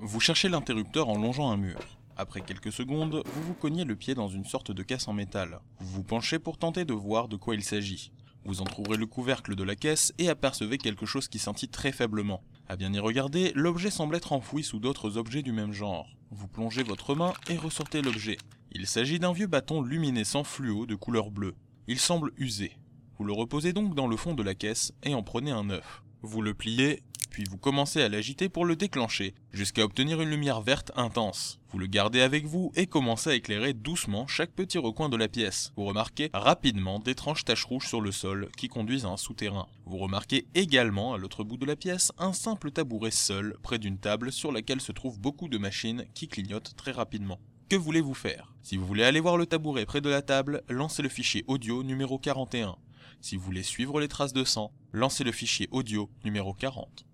Vous cherchez l'interrupteur en longeant un mur. Après quelques secondes, vous vous cognez le pied dans une sorte de caisse en métal. Vous vous penchez pour tenter de voir de quoi il s'agit. Vous entrouvrez le couvercle de la caisse et apercevez quelque chose qui scintille très faiblement. À bien y regarder, l'objet semble être enfoui sous d'autres objets du même genre. Vous plongez votre main et ressortez l'objet. Il s'agit d'un vieux bâton luminescent fluo de couleur bleue. Il semble usé. Vous le reposez donc dans le fond de la caisse et en prenez un neuf. Vous le pliez, puis vous commencez à l'agiter pour le déclencher, jusqu'à obtenir une lumière verte intense. Vous le gardez avec vous et commencez à éclairer doucement chaque petit recoin de la pièce. Vous remarquez rapidement d'étranges taches rouges sur le sol qui conduisent à un souterrain. Vous remarquez également à l'autre bout de la pièce un simple tabouret seul près d'une table sur laquelle se trouvent beaucoup de machines qui clignotent très rapidement. Que voulez-vous faire? Si vous voulez aller voir le tabouret près de la table, lancez le fichier audio numéro 41. Si vous voulez suivre les traces de sang, lancez le fichier audio numéro 40.